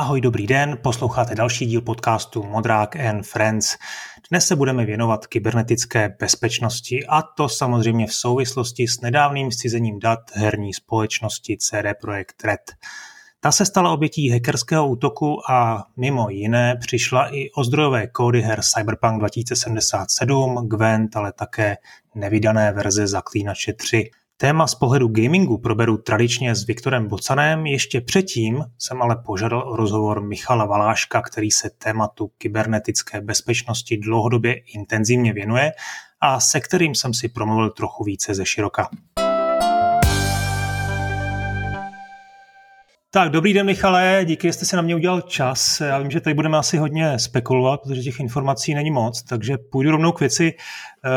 Ahoj, dobrý den, posloucháte další díl podcastu Modrák and Friends. Dnes se budeme věnovat kybernetické bezpečnosti a to samozřejmě v souvislosti s nedávným zcizením dat herní společnosti CD Projekt Red. Ta se stala obětí hackerského útoku a mimo jiné přišla i o zdrojové kódy her Cyberpunk 2077, Gwent, ale také nevydané verze Zaklínače 3. Téma z pohledu gamingu proberu tradičně s Viktorem Bocanem, ještě předtím jsem ale požádal o rozhovor Michala Valáška, který se tématu kybernetické bezpečnosti dlouhodobě intenzivně věnuje a se kterým jsem si promluvil trochu více ze široka. Tak, dobrý den, Michale, díky, že jste si na mě udělal čas. Já vím, že tady budeme asi hodně spekulovat, protože těch informací není moc, takže půjdu rovnou k věci. Eh,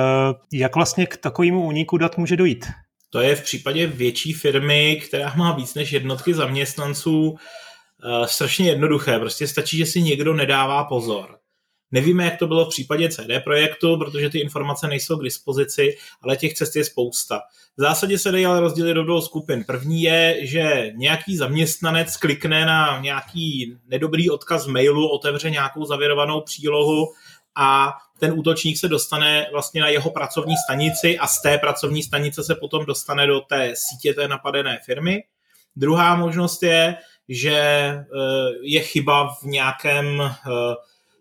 jak vlastně k takovému úniku dat může dojít? To je v případě větší firmy, která má víc než jednotky zaměstnanců, eh, strašně jednoduché. Prostě stačí, že si někdo nedává pozor. Nevíme, jak to bylo v případě CD projektu, protože ty informace nejsou k dispozici, ale těch cest je spousta. V zásadě se dají ale rozdělit do dvou skupin. První je, že nějaký zaměstnanec klikne na nějaký nedobrý odkaz mailu, otevře nějakou zavěrovanou přílohu a ten útočník se dostane vlastně na jeho pracovní stanici a z té pracovní stanice se potom dostane do té sítě té napadené firmy. Druhá možnost je, že eh, je chyba v nějakém eh,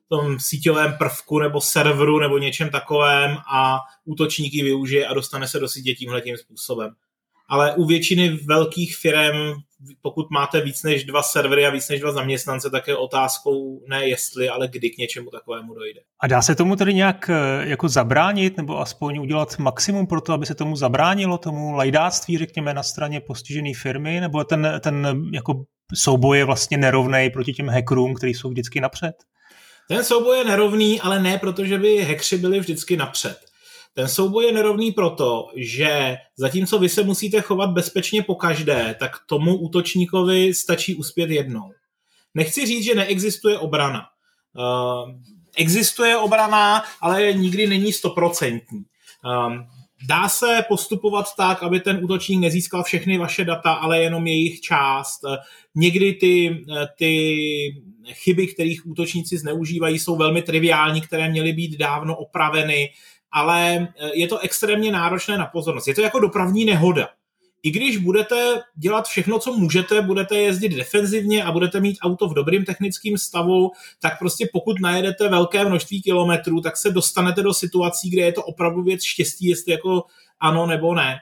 tom síťovém prvku nebo serveru nebo něčem takovém a útočník ji využije a dostane se do sítě tímhle tím způsobem. Ale u většiny velkých firm pokud máte víc než dva servery a víc než dva zaměstnance, tak je otázkou ne jestli, ale kdy k něčemu takovému dojde. A dá se tomu tedy nějak eh, jako zabránit, nebo aspoň udělat maximum pro to, aby se tomu zabránilo, tomu lajdáctví, řekněme, na straně postižené firmy, nebo ten, ten jako souboj je vlastně nerovný proti těm hackerům, kteří jsou vždycky napřed? Ten souboj je nerovný, ale ne proto, že by hackři byli vždycky napřed. Ten souboj je nerovný proto, že zatímco vy se musíte chovat bezpečně po každé, tak tomu útočníkovi stačí uspět jednou. Nechci říct, že neexistuje obrana. Uh, existuje obrana, ale nikdy není stoprocentní. Um, dá se postupovat tak, aby ten útočník nezískal všechny vaše data, ale jenom jejich část. Někdy ty, ty chyby, kterých útočníci zneužívají, jsou velmi triviální, které měly být dávno opraveny ale eh, je to extrémně náročné na pozornost. Je to jako dopravní nehoda. I když budete dělat všechno, co můžete, budete jezdit defenzivně a budete mít auto v dobrým technickém stavu, tak prostě pokud najedete velké množství kilometrů, tak se dostanete do situací, kde je to opravdu věc štěstí, jestli jako ano nebo ne.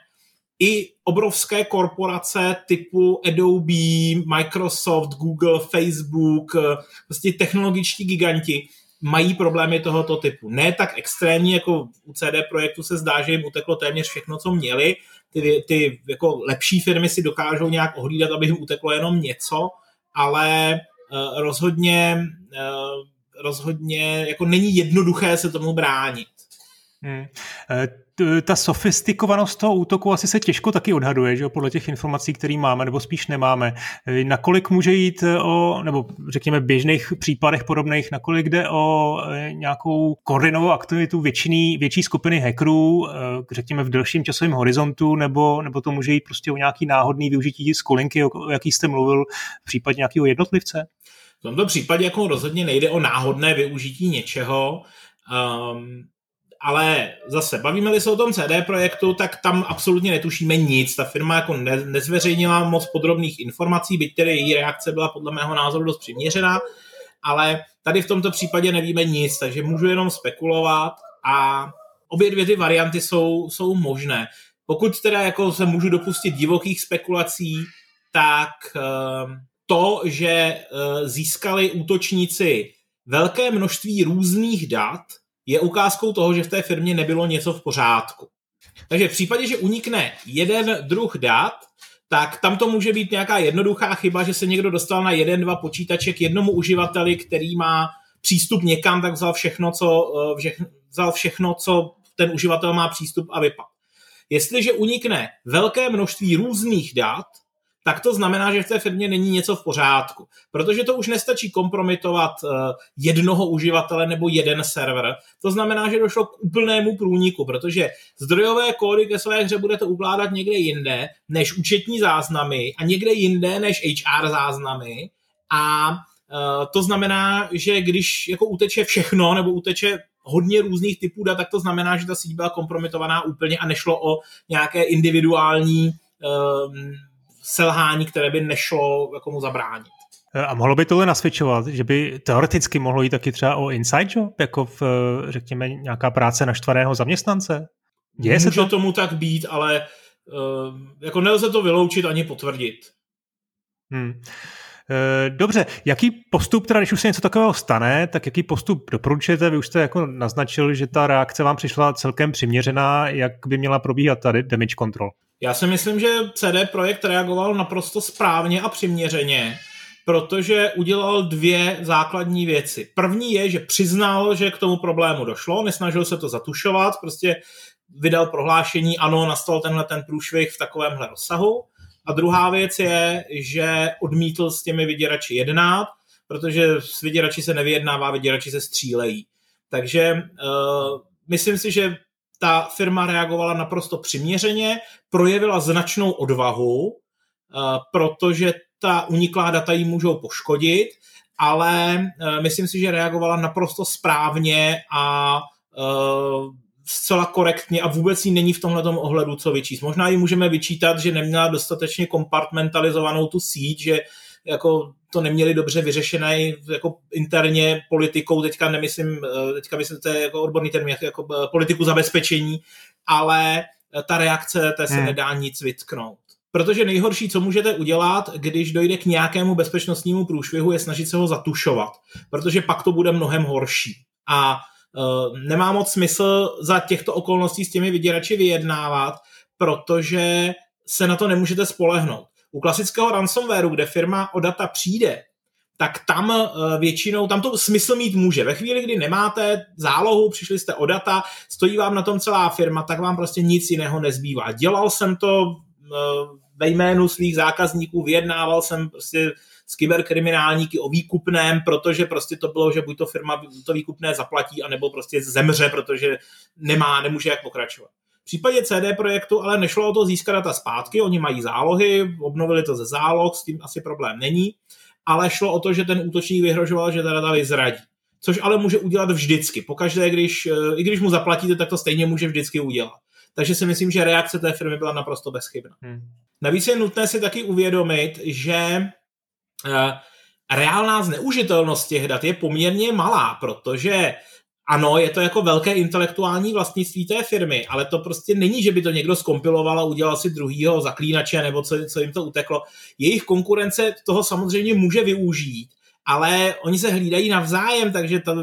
I obrovské korporace typu Adobe, Microsoft, Google, Facebook, eh, prostě technologičtí giganti, mají problémy tohoto typu. Ne tak extrémní, jako u CD projektu se zdá, že jim uteklo téměř všechno, co měli. Ty, ty jako lepší firmy si dokážou nějak ohlídat, aby jim uteklo jenom něco, ale uh, rozhodně, uh, rozhodně jako není jednoduché se tomu bránit. Hmm. Eh, ta sofistikovanost toho útoku asi se těžko taky odhaduje, že jo, podle těch informací, které máme, nebo spíš nemáme. Eh, nakolik může jít o, nebo řekněme běžných případech podobných, nakolik jde o eh, nějakou koordinovou aktivitu většiny, větší skupiny hackerů, řekněme v delším časovém horizontu, nebo, nebo to může jít prostě o nějaký náhodný využití skolinky, o jaký jste mluvil, v případě nějakého jednotlivce? V tomto případě jako rozhodně nejde o náhodné využití něčeho. Um, ale zase, bavíme-li se o tom CD projektu, tak tam absolutně netušíme nic. Ta firma jako ne, nezveřejnila moc podrobných informací, byť tedy její reakce byla podle mého názoru dost přiměřená, ale tady v tomto případě nevíme nic, takže můžu jenom spekulovat a obě dvě ty varianty jsou, jsou možné. Pokud teda jako se můžu dopustit divokých spekulací, tak ehm, to, že eh, získali útočníci velké množství různých dat, je ukázkou toho, že v té firmě nebylo něco v pořádku. Takže v případě, že unikne jeden druh dat, tak tam to může být nějaká jednoduchá chyba, že se někdo dostal na jeden, dva počítače k jednomu uživateli, který má přístup někam, tak vzal všechno, co, eh, vzal všechno, co ten uživatel má přístup a vypad. Jestliže unikne velké množství různých dat, tak to znamená, že v té firmě není něco v pořádku. Protože to už nestačí kompromitovat eh, jednoho uživatele nebo jeden server. To znamená, že došlo k úplnému průniku, protože zdrojové kódy ke své hře budete ukládat někde jinde než účetní záznamy a někde jinde než HR záznamy a to znamená, že když jako uteče všechno nebo uteče hodně různých typů dat, tak to znamená, že ta síť byla kompromitovaná úplně a nešlo o nějaké individuální um, selhání, které by nešlo jako mu zabránit. A mohlo by tohle nasvědčovat, že by teoreticky mohlo jít taky třeba o inside job, jako v, řekněme, nějaká práce naštvaného zaměstnance? Děje Může se to? tomu tak být, ale uh, jako nelze to vyloučit ani potvrdit. Hmm. Eh, dobře, jaký postup, teda když už se něco takového stane, tak jaký postup doporučujete? Vy už jste jako naznačil, že ta reakce vám přišla celkem přiměřená, jak by měla probíhat tady damage control? Já si myslím, že CD Projekt reagoval naprosto správně a přiměřeně, protože udělal dvě základní věci. První je, že přiznal, že k tomu problému došlo, nesnažil se to zatušovat, prostě vydal prohlášení, ano, nastal tenhle ten průšvih v takovémhle rozsahu. A druhá věc je, že odmítl s těmi vyděrači jednat, protože s vyděrači se nevyjednává, vyděrači se střílejí. Takže uh, myslím si, že ta firma reagovala naprosto přiměřeně, projevila značnou odvahu, uh, protože ta uniklá data jí můžou poškodit, ale uh, myslím si, že reagovala naprosto správně a uh, zcela korektně a vůbec jí není v tomhle ohledu co vyčíst. Možná ji můžeme vyčítat, že neměla dostatečně kompartmentalizovanou tu síť, že jako to neměli dobře vyřešené jako interně politikou, teďka nemyslím, eh, teďka myslím, to je jako odborný termín, jako eh, politiku zabezpečení, ale ta reakce, té se hmm. nedá nic vytknout. Protože nejhorší, co můžete udělat, když dojde k nějakému bezpečnostnímu průšvihu, je snažit se ho zatušovat, protože pak to bude mnohem horší. A Eh, nemá moc smysl za těchto okolností s těmi vyděrači vyjednávat, protože se na to nemůžete spolehnout. U klasického ransomwareu, kde firma o data přijde, tak tam eh, většinou, tam to smysl mít může. Ve chvíli, kdy nemáte zálohu, přišli jste o data, stojí vám na tom celá firma, tak vám prostě nic jiného nezbývá. Dělal jsem to eh, ve jménu svých zákazníků, vyjednával jsem prostě s kyberkriminálníky o výkupném, protože prostě to bylo, že buď to firma to výkupné zaplatí, anebo prostě zemře, protože nemá, nemůže jak pokračovat. V případě CD projektu ale nešlo o to získat data zpátky, oni mají zálohy, obnovili to ze záloh, s tím asi problém není, ale šlo o to, že ten útočník vyhrožoval, že ta data vyzradí. Což ale může udělat vždycky. Pokaždé, když, i když mu zaplatíte, tak to stejně může vždycky udělat. Takže si myslím, že reakce té firmy byla naprosto bezchybná. Hmm. Navíc je nutné si taky uvědomit, že Eh, reálná zneužitelnost těch dat je poměrně malá, protože ano, je to jako velké intelektuální vlastnictví té firmy, ale to prostě není, že by to někdo skompiloval a udělal si druhýho zaklínače nebo co, co jim to uteklo. Jejich konkurence toho samozřejmě může využít, ale oni se hlídají navzájem, takže to,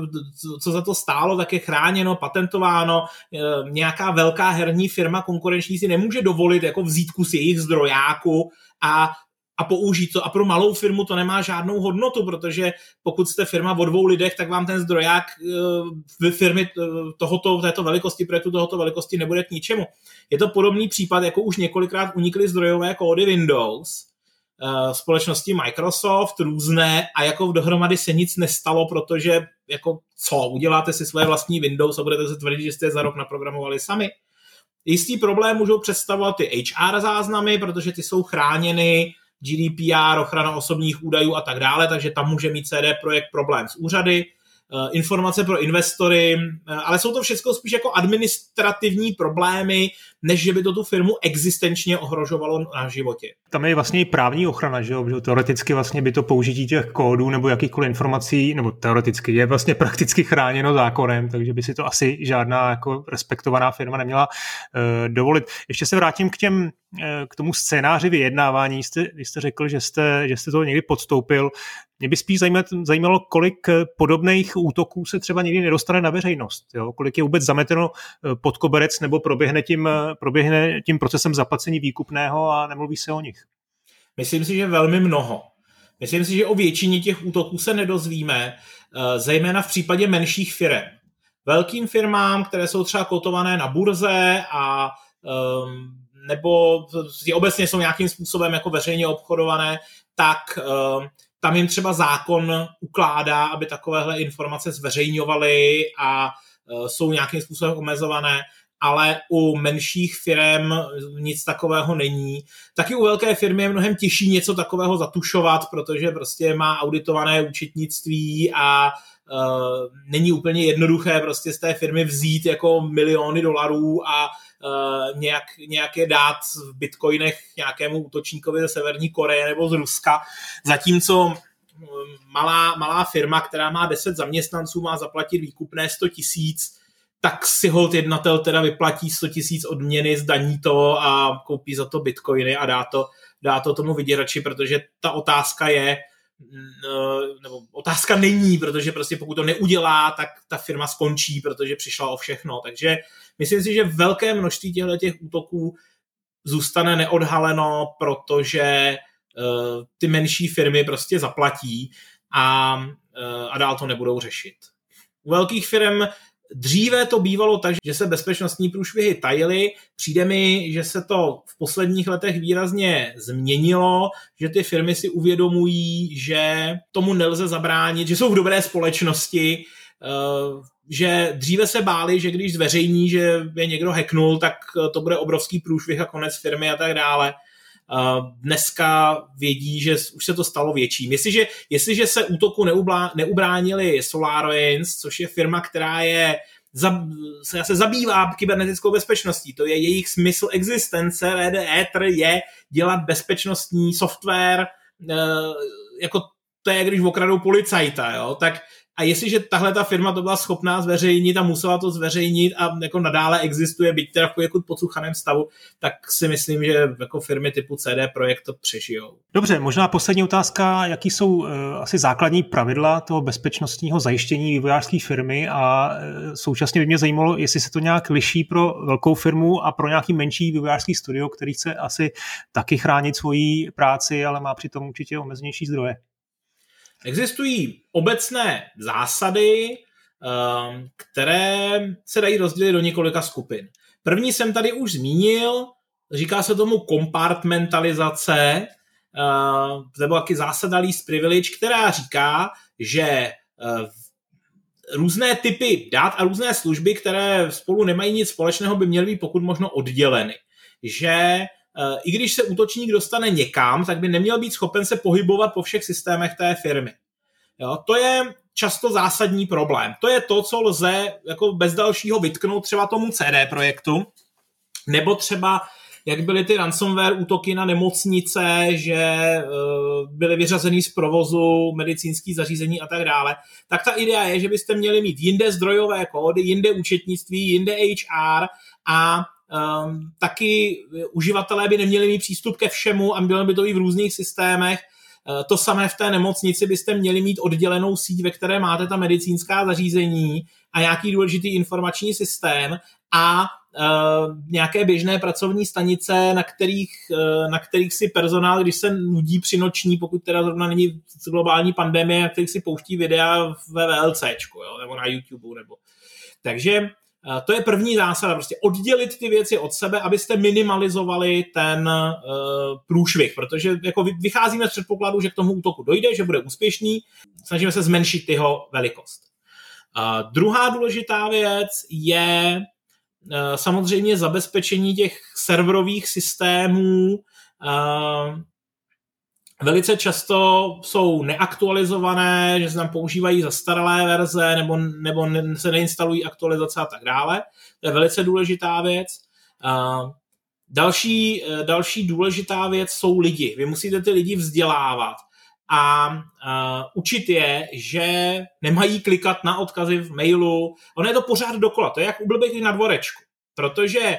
co za to stálo, tak je chráněno, patentováno. Eh, nějaká velká herní firma konkurenční si nemůže dovolit jako vzít kus jejich zdrojáku a a použít to. A pro malou firmu to nemá žádnou hodnotu, protože pokud jste firma o dvou lidech, tak vám ten zdroják eh, v firmy eh, tohoto, této velikosti, projektu tohoto velikosti nebude k ničemu. Je to podobný případ, jako už několikrát unikly zdrojové kódy Windows, eh, společnosti Microsoft, různé a jako dohromady se nic nestalo, protože jako co, uděláte si svoje vlastní Windows a budete se tvrdit, že jste je za rok naprogramovali sami. Jistý problém můžou představovat ty HR záznamy, protože ty jsou chráněny GDPR, ochrana osobních údajů a tak dále, takže tam může mít CD Projekt problém s úřady. Eh, informace pro investory, eh, ale jsou to všechno spíš jako administrativní problémy, než že by to tu firmu existenčně ohrožovalo na životě. Tam je vlastně i právní ochrana, že jo? Teoreticky vlastně by to použití těch kódů nebo jakýchkoliv informací, nebo teoreticky je vlastně prakticky chráněno zákonem, takže by si to asi žádná jako respektovaná firma neměla uh, dovolit. Ještě se vrátím k těm k tomu scénáři vyjednávání. Jste, jste řekl, že jste, že jste to někdy podstoupil. Mě by spíš zajímalo, kolik podobných útoků se třeba někdy nedostane na veřejnost. Jo? Kolik je vůbec zameteno pod koberec nebo proběhne tím, proběhne tím procesem zaplacení výkupného a nemluví se o nich? Myslím si, že velmi mnoho. Myslím si, že o většině těch útoků se nedozvíme, eh, zejména v případě menších firm. Velkým firmám, které jsou třeba kotované na burze a um, nebo obecně jsou nějakým způsobem jako veřejně obchodované, tak um, tam jim třeba zákon ukládá, aby takovéhle informace zveřejňovaly a uh, jsou nějakým způsobem omezované ale u menších firm nic takového není. Taky u velké firmy je mnohem těžší něco takového zatušovat, protože prostě má auditované účetnictví a uh, není úplně jednoduché prostě z té firmy vzít jako miliony dolarů a uh, nějak, nějaké dát v bitcoinech nějakému útočníkovi ze Severní Koreje nebo z Ruska, zatímco malá, malá firma, která má 10 zaměstnanců, má zaplatit výkupné 100 tisíc, tak si hold jednatel teda vyplatí 100 tisíc odměny, zdaní to a koupí za to bitcoiny a dá to, dá to tomu vyděrači, protože ta otázka je, mm, nebo otázka není, protože prostě pokud to neudělá, tak ta firma skončí, protože přišla o všechno. Takže myslím si, že velké množství těchto těch útoků zůstane neodhaleno, protože eh, ty menší firmy prostě zaplatí a, eh, a dál to nebudou řešit. U velkých firm Dříve to bývalo tak, že se bezpečnostní průšvihy tajily. Přijde mi, že se to v posledních letech výrazně změnilo, že ty firmy si uvědomují, že tomu nelze zabránit, že jsou v dobré společnosti, eh, že dříve se báli, že když zveřejní, že je někdo hacknul, tak to bude obrovský průšvih a konec firmy a tak dále dneska vědí, že už se to stalo větším. Jestliže, jestliže se útoku neublá, neubránili SolarWinds, což je firma, která je se, se zabývá kybernetickou bezpečností. To je jejich smysl existence. Red je dělat bezpečnostní software, eh, jako to je, když okradou policajta, jo? tak a jestliže tahle ta firma to byla schopná zveřejnit a musela to zveřejnit a jako nadále existuje, byť teda v jako podsuchaném stavu, tak si myslím, že jako firmy typu CD Projekt to přežijou. Dobře, možná poslední otázka, jaký jsou uh, asi základní pravidla toho bezpečnostního zajištění vývojářské firmy a uh, současně by mě zajímalo, jestli se to nějak liší pro velkou firmu a pro nějaký menší vývojářský studio, který chce asi taky chránit svoji práci, ale má přitom určitě omezenější zdroje. Existují obecné zásady, ehm, které se dají rozdělit do několika skupin. První jsem tady už zmínil, říká se tomu kompartmentalizace, ehm, nebo taky zásada least privilege, která říká, že eh, různé typy dát a různé služby, které spolu nemají nic společného, by měly být pokud možno odděleny. Že i když se útočník dostane někam, tak by neměl být schopen se pohybovat po všech systémech té firmy. Jo, to je často zásadní problém. To je to, co lze jako bez dalšího vytknout třeba tomu CD projektu, nebo třeba jak byly ty ransomware útoky na nemocnice, že uh, byly vyřazeny z provozu medicínských zařízení a tak dále, tak ta idea je, že byste měli mít jinde zdrojové kódy, jinde účetnictví, jinde HR a Um, taky uživatelé by neměli mít přístup ke všemu a měli by to i v různých systémech. Uh, to samé v té nemocnici byste měli mít oddělenou síť, ve které máte ta medicínská zařízení a nějaký důležitý informační systém a uh, nějaké běžné pracovní stanice, na kterých, uh, na kterých si personál, když se nudí při noční, pokud teda zrovna není globální pandemie, na kterých si pouští videa ve VLCčku, jo, nebo na YouTube. Nebo. Takže to je první zásada, prostě oddělit ty věci od sebe, abyste minimalizovali ten uh, průšvih, protože jako vycházíme z předpokladu, že k tomu útoku dojde, že bude úspěšný, snažíme se zmenšit jeho velikost. Uh, druhá důležitá věc je samozřejmě zabezpečení těch serverových systémů, Velice často jsou neaktualizované, že se tam používají zastaralé verze nebo, nebo se neinstalují aktualizace a tak dále. To je velice důležitá věc. Další, e, další důležitá věc jsou lidi. Vy musíte ty lidi vzdělávat a učit je, že nemají klikat na odkazy v mailu. Ono je to pořád dokola, to je jak u na dvorečku. Protože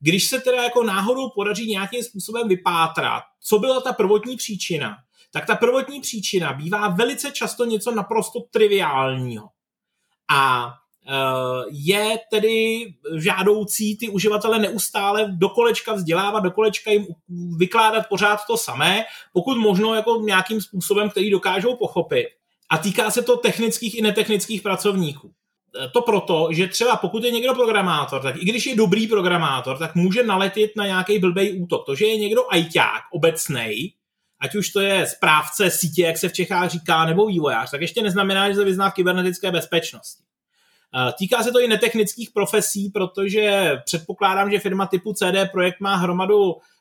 když se teda jako náhodou podaří nějakým způsobem vypátrat, co byla ta prvotní příčina, tak ta prvotní příčina bývá velice často něco naprosto triviálního. A uh, je tedy žádoucí ty uživatele neustále do kolečka vzdělávat, do kolečka jim vykládat pořád to samé, pokud možno jako nějakým způsobem, který dokážou pochopit. A týká se to technických i netechnických pracovníků to proto, že třeba pokud je někdo programátor, tak i když je dobrý programátor, tak může naletět na nějaký blbý útok. To, že je někdo ajťák obecnej, ať už to je správce sítě, jak se v Čechách říká, nebo vývojář, tak ještě neznamená, že se vyzná v kybernetické bezpečnosti. Týká se to i netechnických profesí, protože předpokládám, že firma typu CD Projekt má hromadu Eh,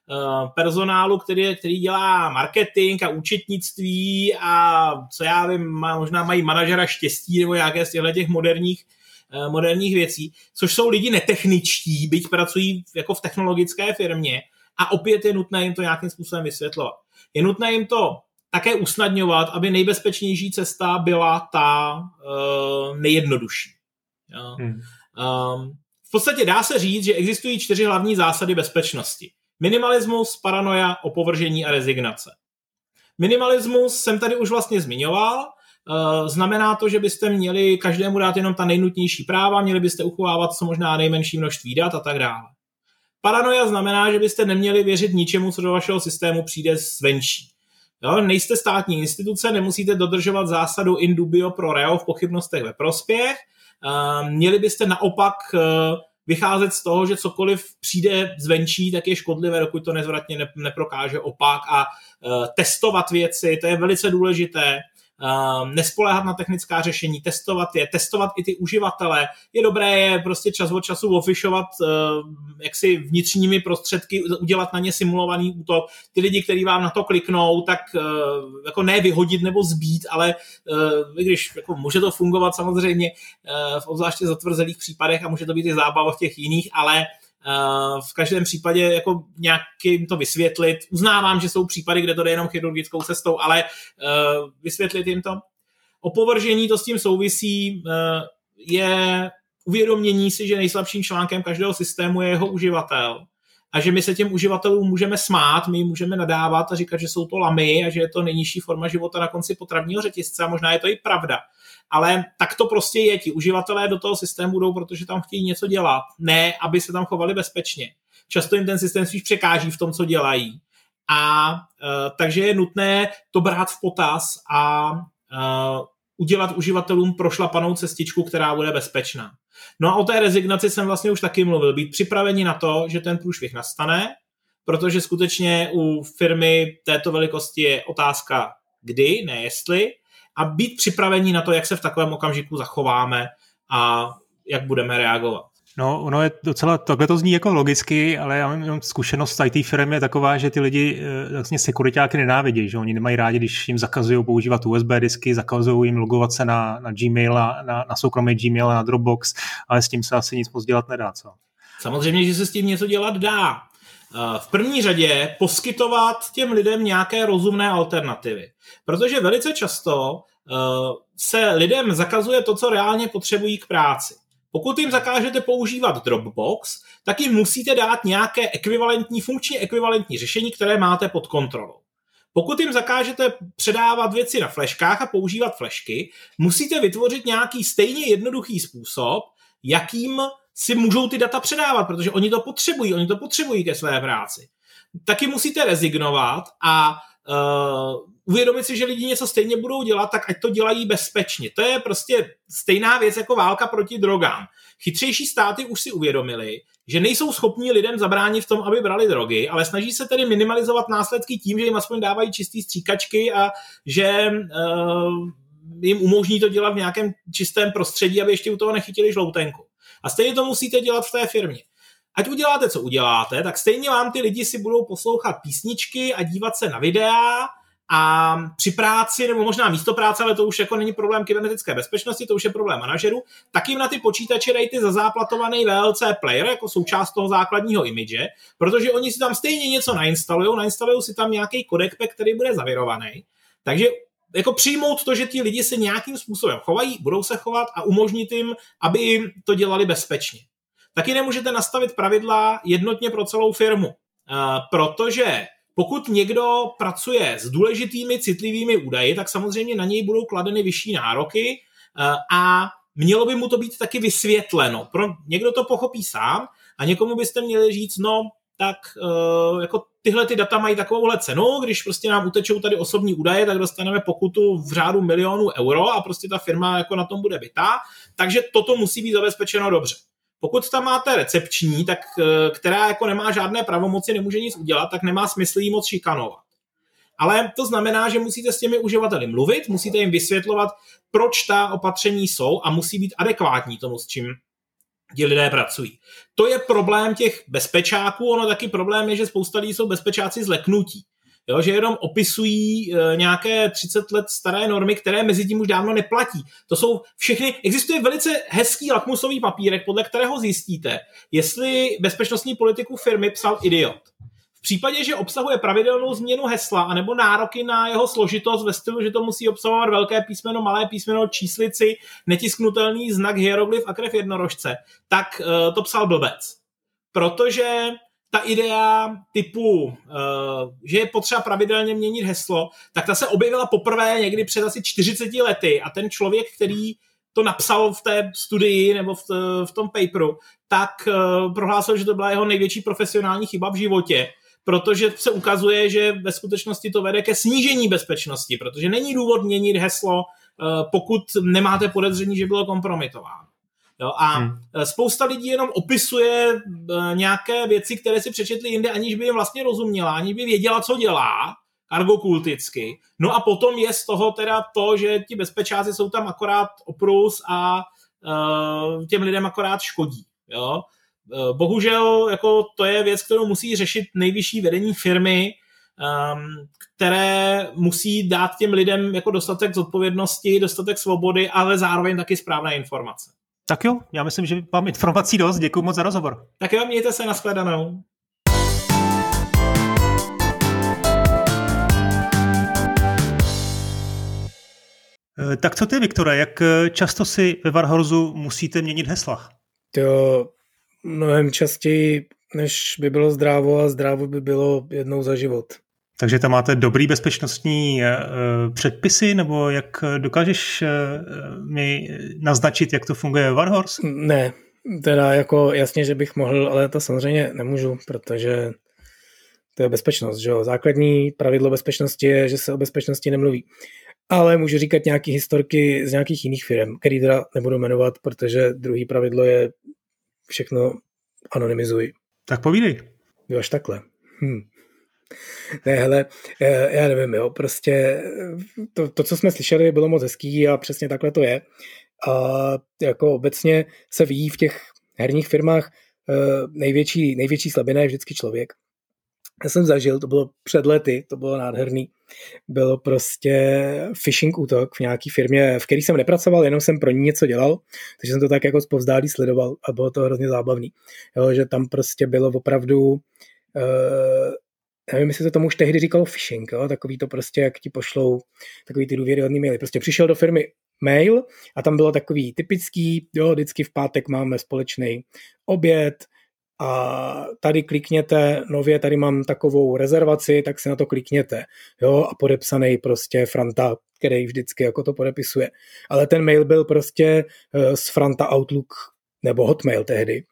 personálu, který, který dělá marketing a účetnictví a co já vím, možná mají manažera štěstí nebo nějaké z těchto těch moderních, eh, moderních věcí, což jsou lidi netechničtí, byť pracují jako v technologické firmě a opět je nutné jim to nějakým způsobem vysvětlovat. Je nutné jim to také usnadňovat, aby nejbezpečnější cesta byla ta uh, nejjednodušší. Hmm. Um, v podstatě dá se říct, že existují čtyři hlavní zásady bezpečnosti. Minimalismus, paranoja, opovržení a rezignace. Minimalismus jsem tady už vlastně zmiňoval. Eh, znamená to, že byste měli každému dát jenom ta nejnutnější práva, měli byste uchovávat co možná nejmenší množství dat a tak dále. Paranoja znamená, že byste neměli věřit ničemu, co do vašeho systému přijde zvenčí. Jo, nejste státní instituce, nemusíte dodržovat zásadu in dubio pro reo v pochybnostech ve prospěch. Eh, měli byste naopak eh, vycházet z toho, že cokoliv přijde zvenčí, tak je škodlivé, dokud to nezvratně neprokáže opak a uh, testovat věci, to je velice důležité. Uh, nespoléhat na technická řešení, testovat je, testovat i ty uživatele. Je dobré je prostě čas od času ofišovat uh, jaksi vnitřními prostředky, udělat na ně simulovaný útok. Ty lidi, kteří vám na to kliknou, tak uh, jako ne vyhodit nebo zbít, ale když jako může to fungovat samozřejmě v obzvláště zatvrzelých případech a může to být i zábava v těch jiných, ale v každém případě jako nějak jim to vysvětlit. Uznávám, že jsou případy, kde to jde jenom chirurgickou cestou, ale vysvětlit jim to. Opovržení to s tím souvisí, je uvědomění si, že nejslabším článkem každého systému je jeho uživatel a že my se těm uživatelům můžeme smát, my jim můžeme nadávat a říkat, že jsou to lamy a že je to nejnižší forma života na konci potravního řetězce a možná je to i pravda ale tak to prostě je. Ti uživatelé do toho systému jdou, protože tam chtějí něco dělat, ne aby se tam chovali bezpečně. Často jim ten systém spíš překáží v tom, co dělají. A uh, takže je nutné to brát v potaz a uh, udělat uživatelům prošlapanou cestičku, která bude bezpečná. No a o té rezignaci jsem vlastně už taky mluvil. Být připraveni na to, že ten průšvih nastane, protože skutečně u firmy této velikosti je otázka kdy, ne jestli, a být připravení na to, jak se v takovém okamžiku zachováme a jak budeme reagovat. No, ono je docela, takhle to zní jako logicky, ale já mám zkušenost z IT firm je taková, že ty lidi eh, vlastně sekuritáky nenávidí, že oni nemají rádi, když jim zakazují používat USB disky, zakazují jim logovat se na, na Gmail, na, na soukromý Gmail a na Dropbox, ale s tím se asi nic moc dělat nedá, co? Samozřejmě, že se s tím něco dělat dá. Eh, v první řadě poskytovat těm lidem nějaké rozumné alternativy. Protože velice často eh, se lidem zakazuje to, co reálně potřebují k práci. Pokud jim zakážete používat Dropbox, tak jim musíte dát nějaké ekvivalentní, funkčně ekvivalentní řešení, které máte pod kontrolou. Pokud jim zakážete předávat věci na fleškách a používat flešky, musíte vytvořit nějaký stejně jednoduchý způsob, jakým si můžou ty data předávat, protože oni to potřebují, oni to potřebují ke své práci. Taky musíte rezignovat a uh, uvědomit si, že lidi něco stejně budou dělat, tak ať to dělají bezpečně. To je prostě stejná věc jako válka proti drogám. Chytřejší státy už si uvědomili, že nejsou schopní lidem zabránit v tom, aby brali drogy, ale snaží se tedy minimalizovat následky tím, že jim aspoň dávají čistý stříkačky a že uh, jim umožní to dělat v nějakém čistém prostředí, aby ještě u toho nechytili žloutenku. A stejně to musíte dělat v té firmě. Ať uděláte, co uděláte, tak stejně vám ty lidi si budou poslouchat písničky a dívat se na videa a při práci, nebo možná místo práce, ale to už jako není problém kybernetické bezpečnosti, to už je problém manažerů, tak jim na ty počítače dejte zazáplatovaný VLC player jako součást toho základního image, protože oni si tam stejně něco nainstalují, nainstalují si tam nějaký kodek, který bude zavirovaný. Takže jako přijmout to, že ti lidi se nějakým způsobem chovají, budou se chovat a umožnit jim, aby to dělali bezpečně. Taky nemůžete nastavit pravidla jednotně pro celou firmu, protože pokud někdo pracuje s důležitými citlivými údaji, tak samozřejmě na něj budou kladeny vyšší nároky a mělo by mu to být taky vysvětleno. Pro někdo to pochopí sám a někomu byste měli říct, no tak uh, jako tyhle ty data mají takovouhle cenu, když prostě nám utečou tady osobní údaje, tak dostaneme pokutu v řádu milionů euro a prostě ta firma jako na tom bude bytá, takže toto musí být zabezpečeno dobře. Pokud tam máte recepční, tak, uh, která jako nemá žádné pravomoci, nemůže nic udělat, tak nemá smysl jí moc šikanovat. Ale to znamená, že musíte s těmi uživateli mluvit, musíte jim vysvětlovat, proč ta opatření jsou a musí být adekvátní tomu, s čím ti lidé pracují. To je problém těch bezpečáků, ono taky problém je, že spousta lidí jsou bezpečáci zleknutí. Jo, že jenom opisují e, nějaké 30 let staré normy, které mezi tím už dávno neplatí. To jsou všechny, existuje velice hezký lakmusový papírek, podle kterého zjistíte, jestli bezpečnostní politiku firmy psal idiot případě, že obsahuje pravidelnou změnu hesla anebo nároky na jeho složitost ve stylu, že to musí obsahovat velké písmeno, malé písmeno, číslici, netisknutelný znak, hieroglyf a krev jednorožce, tak uh, to psal blbec. Protože ta idea typu, uh, že je potřeba pravidelně měnit heslo, tak ta se objevila poprvé někdy před asi 40 lety a ten člověk, který to napsal v té studii nebo v, tom paperu, tak uh, prohlásil, že to byla jeho největší profesionální chyba v životě protože se ukazuje, že ve skutečnosti to vede ke snížení bezpečnosti, protože není důvod měnit heslo, eh, pokud nemáte podezření, že bylo kompromitováno. Jo, a hmm. Eh, spousta lidí jenom opisuje eh, nějaké věci, které si přečetli jinde, aniž by jim vlastně rozuměla, aniž by věděla, co dělá, argokulticky. No a potom je z toho teda to, že ti bezpečáci jsou tam akorát oprus a uh, těm lidem akorát škodí. Jo? Bohužel jako to je věc, kterou musí řešit nejvyšší vedení firmy, ehm, které musí dát těm lidem jako dostatek zodpovědnosti, dostatek svobody, ale zároveň taky správné informace. Tak jo, já myslím, že mám informací dost. Děkuji moc za rozhovor. Tak jo, mějte se, nashledanou. Eh, tak co ty, Viktore, jak často si ve Varhorzu musíte měnit hesla? To mnohem častěji, než by bylo zdrávo a zdrávo by bylo jednou za život. Takže tam máte dobrý bezpečnostní uh, předpisy, nebo jak dokážeš uh, mi naznačit, jak to funguje v Warhorse? Ne, teda jako jasně, že bych mohl, ale to samozřejmě nemůžu, protože to je bezpečnost, že jo. Základní pravidlo bezpečnosti je, že se o bezpečnosti nemluví. Ale můžu říkat nějaké historky z nějakých jiných firm, který teda nebudu jmenovat, protože druhý pravidlo je všechno anonymizuj. Tak povídej. Jo, až takhle. Hm. Ne, hele, eh, já nevím, jo, prostě eh, to, to, co jsme slyšeli, bylo moc hezký a přesně takhle to je. A jako obecně se ví v těch herních firmách eh, největší, největší slabina je vždycky člověk. Já jsem zažil, to bylo před lety, to bylo nádherný. Bylo prostě phishing útok v nějaké firmě, v které jsem nepracoval, jenom jsem pro ní něco dělal, takže jsem to tak jako zpovzdálí sledoval a bylo to hrozně zábavný. Jo, že tam prostě bylo opravdu nevím, jestli se tomu už tehdy říkalo phishing, jo? takový to prostě, jak ti pošlou takový ty důvěryhodný maily. Prostě přišel do firmy mail a tam bylo takový typický, jo, vždycky v pátek máme společný oběd, a tady klikněte, nově tady mám takovou rezervaci, tak si na to klikněte, jo, a podepsaný prostě Franta, který vždycky jako to podepisuje. Ale ten mail byl prostě eh, z Franta Outlook, nebo Hotmail tehdy,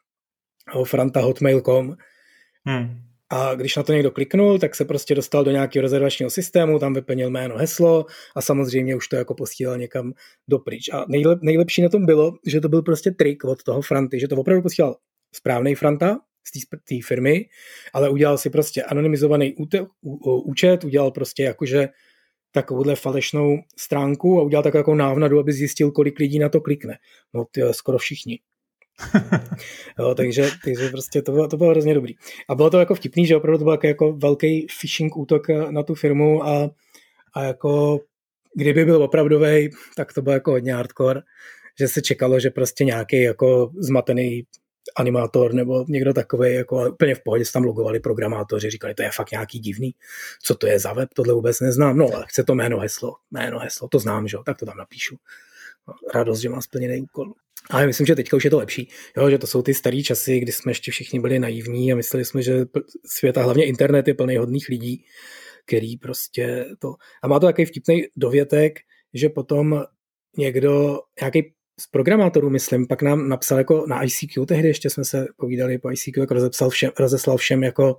jo, Franta Hotmail.com. Hmm. A když na to někdo kliknul, tak se prostě dostal do nějakého rezervačního systému, tam vyplnil jméno, heslo a samozřejmě už to jako posílal někam dopryč. A nejlep, nejlepší na tom bylo, že to byl prostě trik od toho Franty, že to opravdu posílal správný Franta z té firmy, ale udělal si prostě anonymizovaný účet, udělal prostě jakože takovouhle falešnou stránku a udělal takovou jako návnadu, aby zjistil, kolik lidí na to klikne. No ty skoro všichni. Jo, takže, takže prostě to bylo, to bylo hrozně dobrý. A bylo to jako vtipný, že opravdu to byl jako, jako velký phishing útok na tu firmu a, a jako kdyby byl opravdový, tak to bylo jako hodně hardcore, že se čekalo, že prostě nějaký jako zmatený animátor nebo někdo takový, jako úplně v pohodě se tam logovali programátoři, říkali, to je fakt nějaký divný, co to je za web, tohle vůbec neznám, no ale chce to jméno, heslo, jméno, heslo, to znám, že tak to tam napíšu. No, radost, že mám splněný úkol. Ale myslím, že teďka už je to lepší, jo, že to jsou ty staré časy, kdy jsme ještě všichni byli naivní a mysleli jsme, že svět a hlavně internet je plný hodných lidí, který prostě to... A má to takový vtipný dovětek, že potom někdo, nějaký z programátorů, myslím, pak nám napsal jako na ICQ, tehdy ještě jsme se povídali po ICQ, jako rozeslal všem, rozeslal všem jako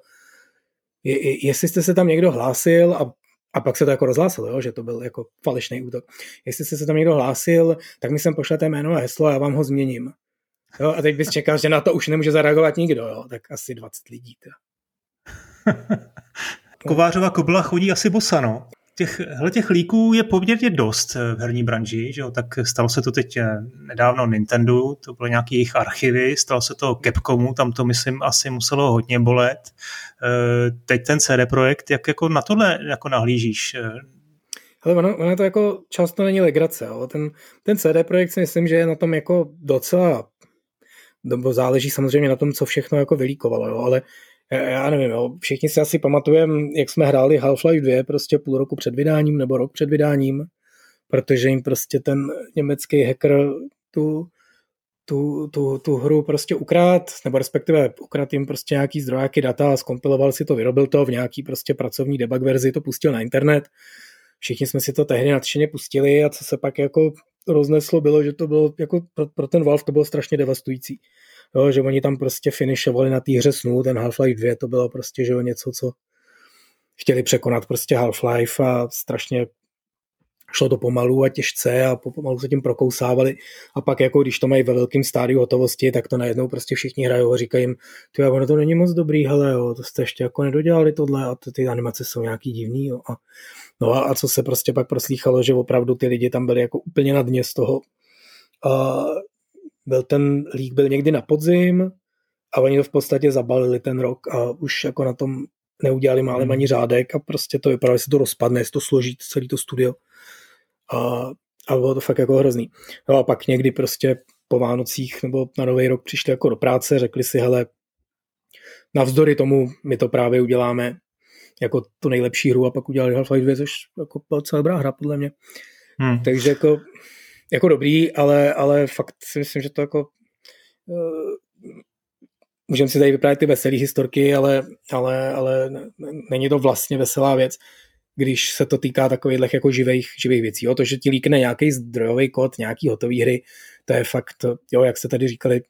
je, jestli jste se tam někdo hlásil a, a pak se to jako rozhlásilo, jo, že to byl jako falešný útok. Jestli se tam někdo hlásil, tak mi sem pošlete jméno a heslo a já vám ho změním. Jo, a teď bys čekal, že na to už nemůže zareagovat nikdo, jo, tak asi 20 lidí. Kovářova kobla chodí asi bosa, no. Těch, hele, těch líků je poměrně dost v herní branži, že jo? tak stalo se to teď eh, nedávno Nintendo, to byly nějaké jejich archivy, stalo se to Capcomu, tam to myslím asi muselo hodně bolet. Eh, teď ten CD Projekt, jak jako na tohle jako nahlížíš? Ale ono, ono to jako často není legrace. Jo. Ten, ten CD Projekt si myslím, že je na tom jako docela nebo záleží samozřejmě na tom, co všechno jako vylíkovalo, jo, ale já nevím, jo, všichni si asi pamatujeme, jak jsme hráli Half-Life 2 prostě půl roku před vydáním nebo rok před vydáním, protože jim prostě ten německý hacker tu, tu, tu, tu hru prostě ukrát, nebo respektive ukrát jim prostě nějaký zdrojáky data, skompiloval si to, vyrobil to v nějaký prostě pracovní debug verzi, to pustil na internet. Všichni jsme si to tehdy nadšeně pustili a co se pak jako rozneslo bylo, že to bylo jako pro, pro ten Valve to bylo strašně devastující jo, že oni tam prostě finishovali na té hře snů, ten Half-Life 2 to bylo prostě, že jo, něco, co chtěli překonat prostě Half-Life a strašně šlo to pomalu a těžce a pomalu se tím prokousávali a pak jako když to mají ve velkém stádiu hotovosti, tak to najednou prostě všichni hrajou a říkají jim, ty ono to není moc dobrý, hele jo, to jste ještě jako nedodělali tohle a ty animace jsou nějaký divný jo. A, no a, a co se prostě pak proslýchalo, že opravdu ty lidi tam byli jako úplně na dně z toho, a byl ten lík byl někdy na podzim a oni to v podstatě zabalili ten rok a už jako na tom neudělali málem hmm. ani řádek a prostě to vypadalo, že se to rozpadne, jestli to složí celý to studio. A, a bylo to fakt jako hrozný. No a pak někdy prostě po Vánocích nebo na Nový rok přišli jako do práce, řekli si, hele, navzdory tomu my to právě uděláme jako tu nejlepší hru a pak udělali Half-Life 2, což jako byla celá dobrá hra podle mě. Hmm. Takže jako jako dobrý, ale, ale fakt si myslím, že to jako uh, můžeme si tady vyprávět ty veselé historky, ale, ale, ale není to vlastně veselá věc, když se to týká takových jako živých, živých věcí. Jo? To, že ti líkne nějaký zdrojový kód, nějaký hotový hry, to je fakt, jo, jak se tady říkali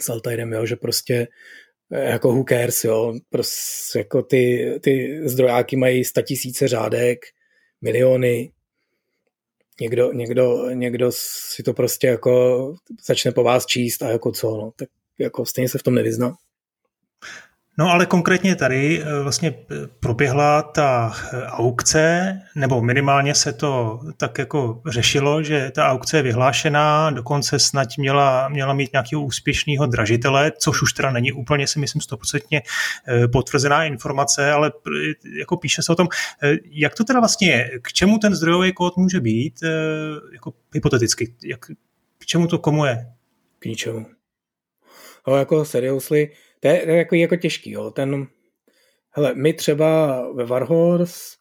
s Altairem, jo, že prostě eh, jako who cares, jo, prostě jako ty, ty zdrojáky mají tisíce řádek, miliony, někdo, někdo, někdo si to prostě jako začne po vás číst a jako co, no, tak jako stejně se v tom nevyzná. No ale konkrétně tady eh, vlastně eh, proběhla ta eh, aukce, nebo minimálně se to tak jako řešilo, že ta aukce je vyhlášená, dokonce snad měla, měla mít nějakého úspěšného dražitele, což už teda není úplně, si myslím, stoprocentně potvrzená informace, ale jako píše se o tom, jak to teda vlastně je, k čemu ten zdrojový kód může být, jako hypoteticky, jak, k čemu to komu je? K ničemu. No, jako seriously, to je, jako, jako těžký, jo. Ten, hele, my třeba ve Warhorse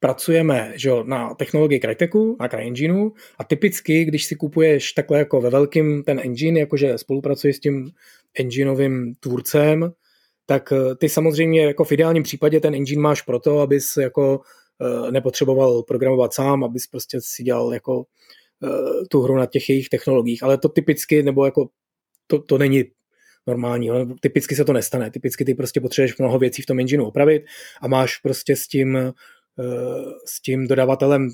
pracujeme že jo, na technologii Cryteku, na CryEngineu a typicky, když si kupuješ takhle jako ve velkým ten engine, jakože spolupracuješ s tím engineovým tvůrcem, tak eh, ty samozřejmě jako v ideálním případě ten engine máš proto, abys jako eh, nepotřeboval programovat sám, abys prostě si dělal jako eh, tu hru na těch jejich technologiích, ale to typicky, nebo jako to, to není normální. No, typicky se to nestane. Typicky ty prostě potřebuješ mnoho věcí v tom engineu opravit a máš prostě s tím, eh, s tím dodavatelem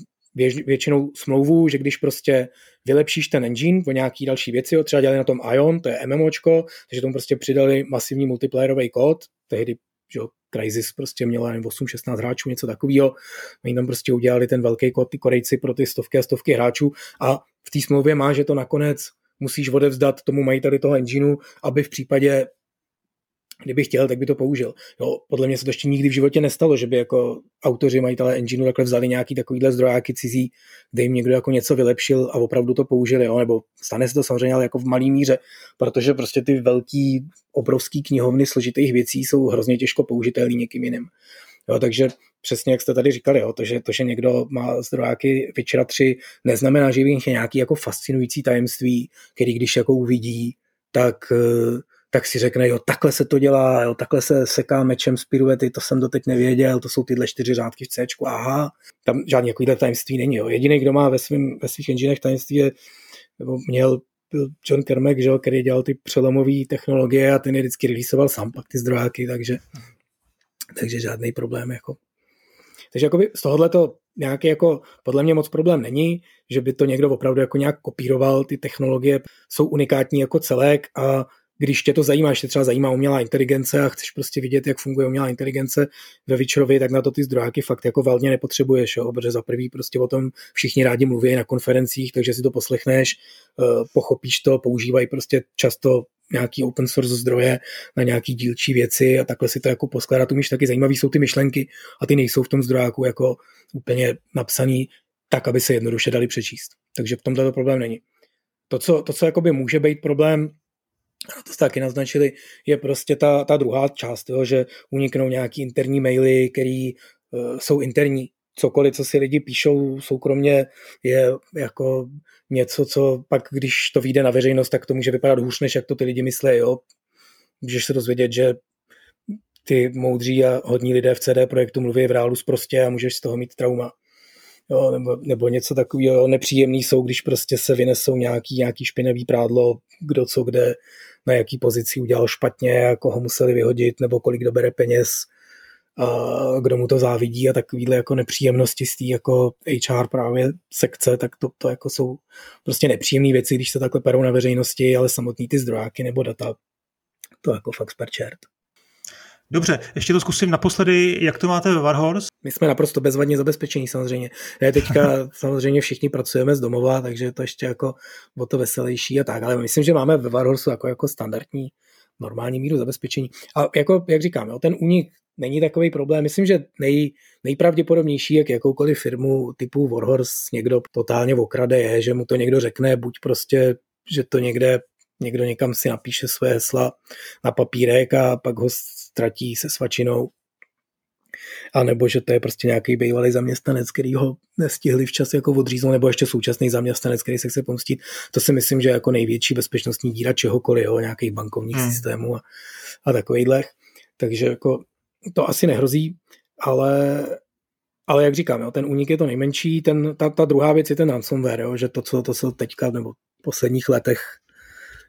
většinou smlouvu, že když prostě vylepšíš ten engine o nějaký další věci, třeba dělali na tom Ion, to je MMOčko, takže tomu prostě přidali masivní multiplayerový kód, tehdy že Crysis prostě měla 8-16 hráčů, něco takového. Oni tam prostě udělali ten velký kód, ty korejci pro ty stovky a stovky hráčů a v té smlouvě má, že to nakonec musíš odevzdat tomu majiteli toho engineu, aby v případě kdyby chtěl, tak by to použil. Jo, podle mě se to ještě nikdy v životě nestalo, že by jako autoři, majitelé engineu takhle vzali nějaký takovýhle zdrojáky cizí, kde jim někdo jako něco vylepšil a opravdu to použili, jo, nebo stane se to samozřejmě, ale jako v malý míře, protože prostě ty velký, obrovský knihovny složitých věcí jsou hrozně těžko použitelný někým jiným. Jo, takže přesně jak jste tady říkali, jo, to, že, to, že někdo má zdrojáky Witchera 3, neznamená, že je nějaký jako fascinující tajemství, který když jako uvidí, tak, eh, tak si řekne, jo, takhle se to dělá, jo, takhle se seká mečem z piruety, to jsem doteď nevěděl, to jsou tyhle čtyři řádky v C, aha, tam žádný takovýhle tajemství není. Jo. Jediný, kdo má ve, svým, ve svých enginech tajemství je, nebo měl byl John Kermack, že, který dělal ty přelomové technologie a ten je vždycky releasoval sám pak ty zdrojáky, takže, takže žádný problém. Jako. Takže jakoby z tohohle to nějaký jako, podle mě moc problém není, že by to někdo opravdu jako nějak kopíroval, ty technologie jsou unikátní jako celek a když tě to zajímá, že tě třeba zajímá umělá inteligence a chceš prostě vidět, jak funguje umělá inteligence ve Witcherovi, tak na to ty zdrojáky fakt jako valně nepotřebuješ, jo? protože za prvý prostě o tom všichni rádi mluví na konferencích, takže si to poslechneš, eh, pochopíš to, používají prostě často nějaký open source zdroje na nějaký dílčí věci a takhle si to jako poskládat umíš, taky zajímavý jsou ty myšlenky a ty nejsou v tom zdrojáku jako úplně napsaný tak, aby se jednoduše dali přečíst. Takže v tomto to problém není. To, co, to, co jakoby může být problém, a to jste taky naznačili, je prostě ta, ta druhá část, jo, že uniknou nějaký interní maily, které uh, jsou interní. Cokoliv, co si lidi píšou soukromně, je jako něco, co pak, když to vyjde na veřejnost, tak to může vypadat hůř, než jak to ty lidi myslí. Jo. Můžeš se dozvědět, že ty moudří a hodní lidé v CD projektu mluví v reálu prostě a můžeš z toho mít trauma jo, nebo, nebo něco takového nepříjemný jsou, když prostě se vynesou nějaký, nějaký špinavý prádlo, kdo co kde, na jaký pozici udělal špatně koho museli vyhodit, nebo kolik dobere peněz, kdo mu to závidí a takovýhle jako nepříjemnosti z té jako HR právě sekce, tak to, to jako jsou prostě nepříjemné věci, když se takhle perou na veřejnosti, ale samotný ty zdrojáky nebo data, to jako fakt sperčert. Dobře, ještě to zkusím naposledy, jak to máte ve Warhorse? My jsme naprosto bezvadně zabezpečení samozřejmě. Ne, teďka samozřejmě všichni pracujeme z domova, takže to ještě jako o to veselější a tak, ale myslím, že máme ve Warhorse jako, jako standardní normální míru zabezpečení. A jako, jak říkám, jo, ten únik není takový problém. Myslím, že nej, nejpravděpodobnější, jak jakoukoliv firmu typu Warhorse někdo totálně okrade, je, že mu to někdo řekne, buď prostě, že to někde někdo někam si napíše své hesla na papírek a pak ho ztratí se svačinou. A nebo že to je prostě nějaký bývalý zaměstnanec, který ho nestihli včas jako odříznout, nebo ještě současný zaměstnanec, který se chce pomstit. To si myslím, že je jako největší bezpečnostní díra čehokoliv, jo, nějakých bankovních hmm. systémů a, a takovýhle. Takže jako to asi nehrozí, ale ale jak říkám, jo, ten únik je to nejmenší, ten, ta, ta druhá věc je ten ransomware, jo, že to, co to se teďka nebo v posledních letech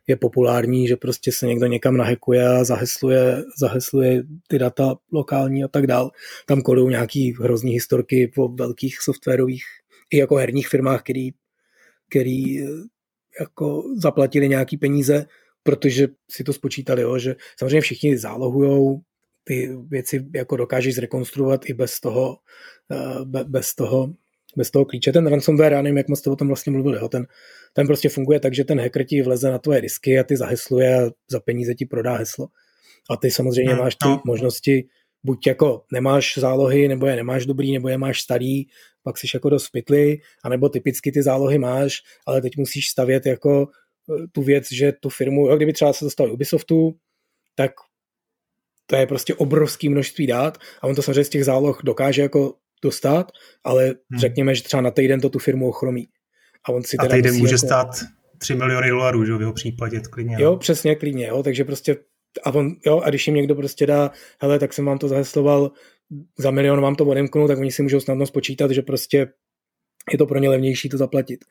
je populární, že prostě se někdo někam nahekuje a zahesluje, zahesluje ty data lokální a tak dál. Tam kodují nějaký hrozný historky po velkých softwarových i jako herních firmách, který, který eh, jako zaplatili nějaký peníze, protože si to spočítali, jo, že samozřejmě všichni zálohujou, ty věci jako dokážeš zrekonstruovat i bez toho, eh, bez toho bez toho klíče. Ten ransomware, já nevím, jak moc jste o tom vlastně mluvili, jo. Ten, ten prostě funguje tak, že ten hacker ti vleze na tvoje disky a ty zahesluje a za peníze ti prodá heslo. A ty samozřejmě hmm, máš ty no. možnosti, buď jako nemáš zálohy, nebo je nemáš dobrý, nebo je máš starý, pak jsi jako dost pytli, anebo typicky ty zálohy máš, ale teď musíš stavět jako eh, tu věc, že tu firmu, jo, kdyby třeba se dostal Ubisoftu, tak to je prostě obrovský množství dát a on to samozřejmě z těch záloh dokáže jako dostat, ale hmm. řekněme, že třeba na týden to tu firmu ochromí. A, on si a týden může jako... stát 3 miliony dolarů, že v jeho případě, klidně. Jo, no. přesně, klidně, jo, takže prostě a, on, jo, a když jim někdo prostě dá, hele, tak jsem vám to zahesloval, za milion vám to odemknu, tak oni si můžou snadno spočítat, že prostě je to pro ně levnější to zaplatit.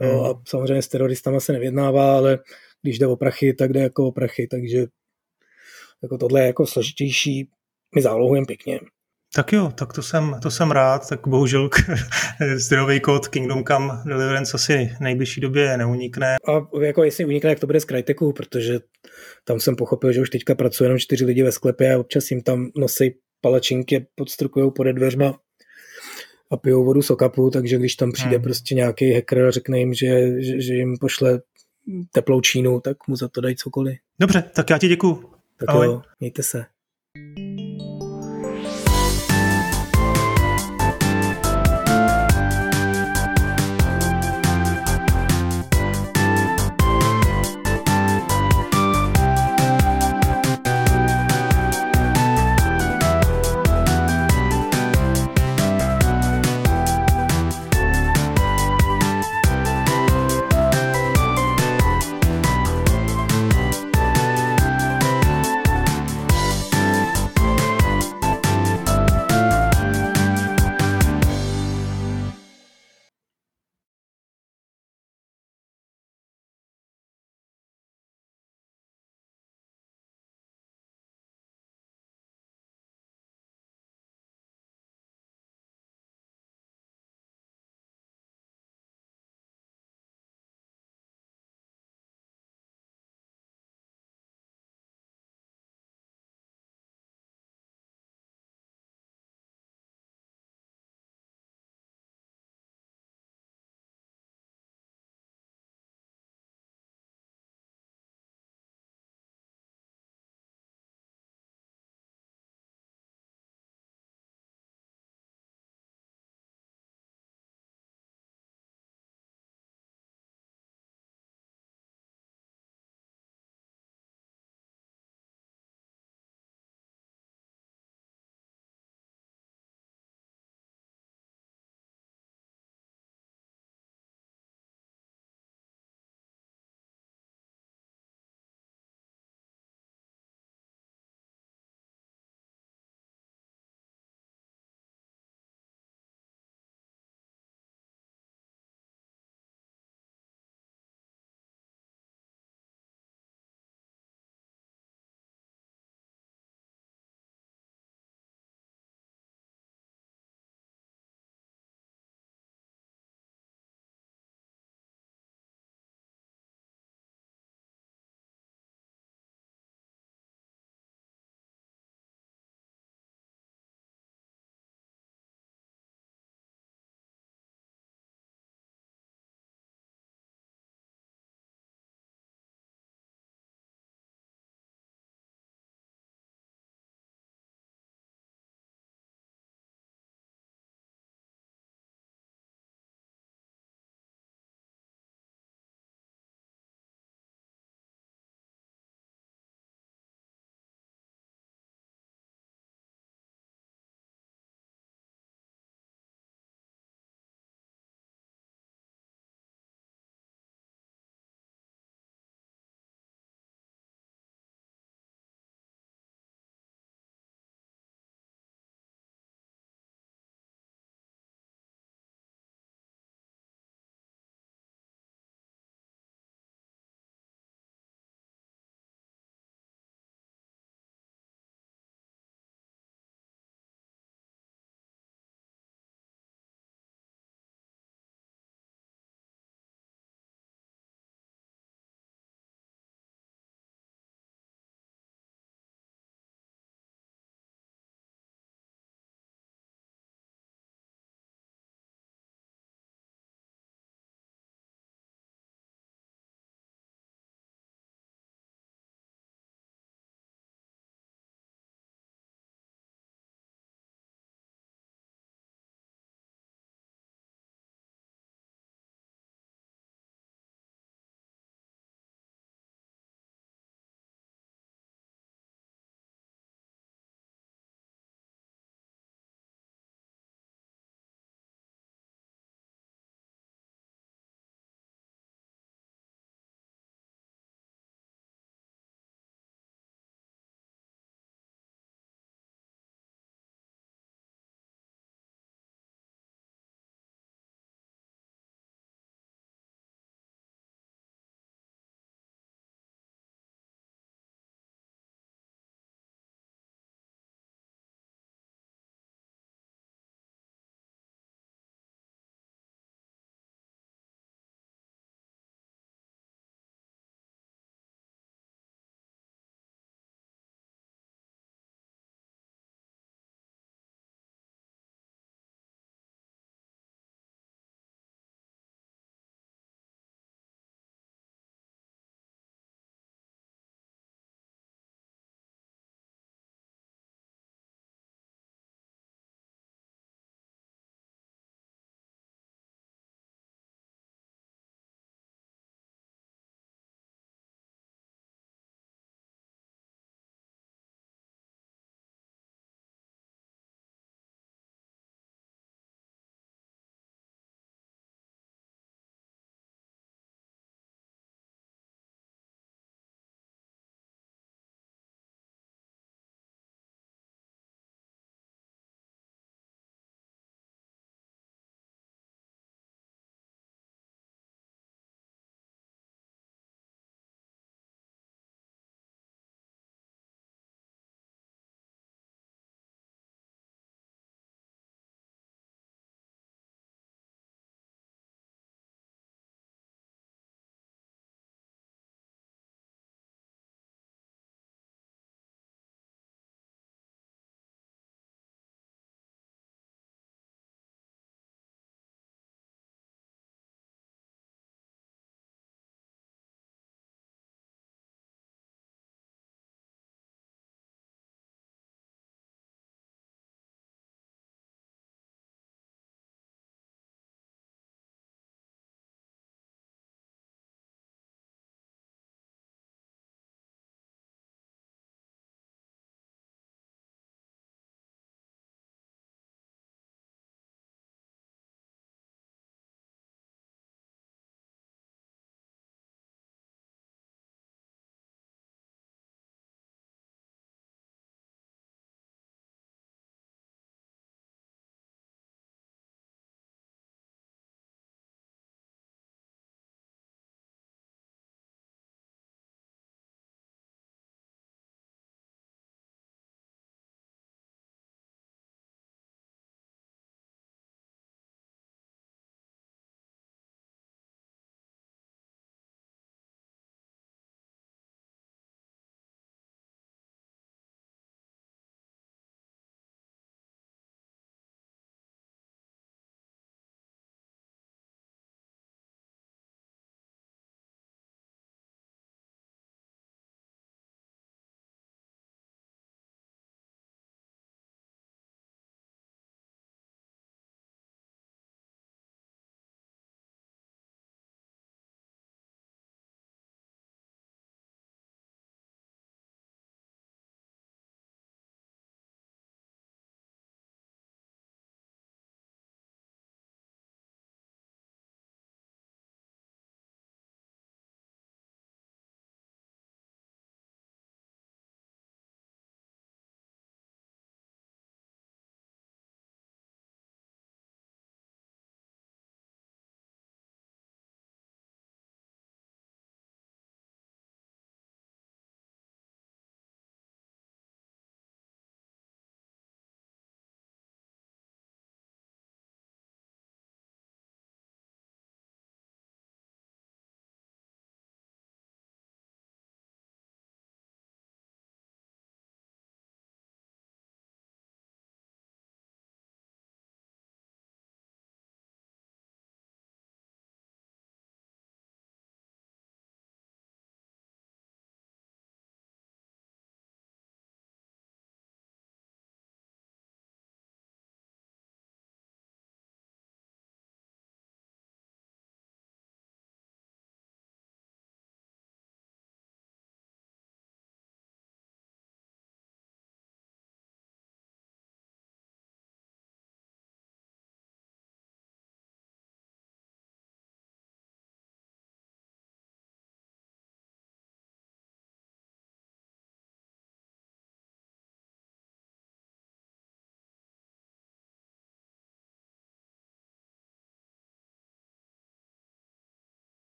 Jo, hmm. A samozřejmě s teroristama se nevědnává, ale když jde o prachy, tak jde jako o prachy, takže jako tohle je jako složitější, my zálohujeme pěkně. Tak jo, tak to jsem, to jsem rád, tak bohužel zdrojový kód Kingdom Come Deliverance asi v nejbližší době neunikne. A jako jestli unikne, jak to bude z Cryteku, protože tam jsem pochopil, že už teďka pracují jenom čtyři lidi ve sklepě a občas jim tam nosí palačinky, podstrukují pod dveřma a pijou vodu z okapu, takže když tam přijde hmm. prostě nějaký hacker a řekne jim, že, že, že jim pošle teplou čínu, tak mu za to dají cokoliv. Dobře, tak já ti děkuju. Tak Ahoj. jo, mějte se.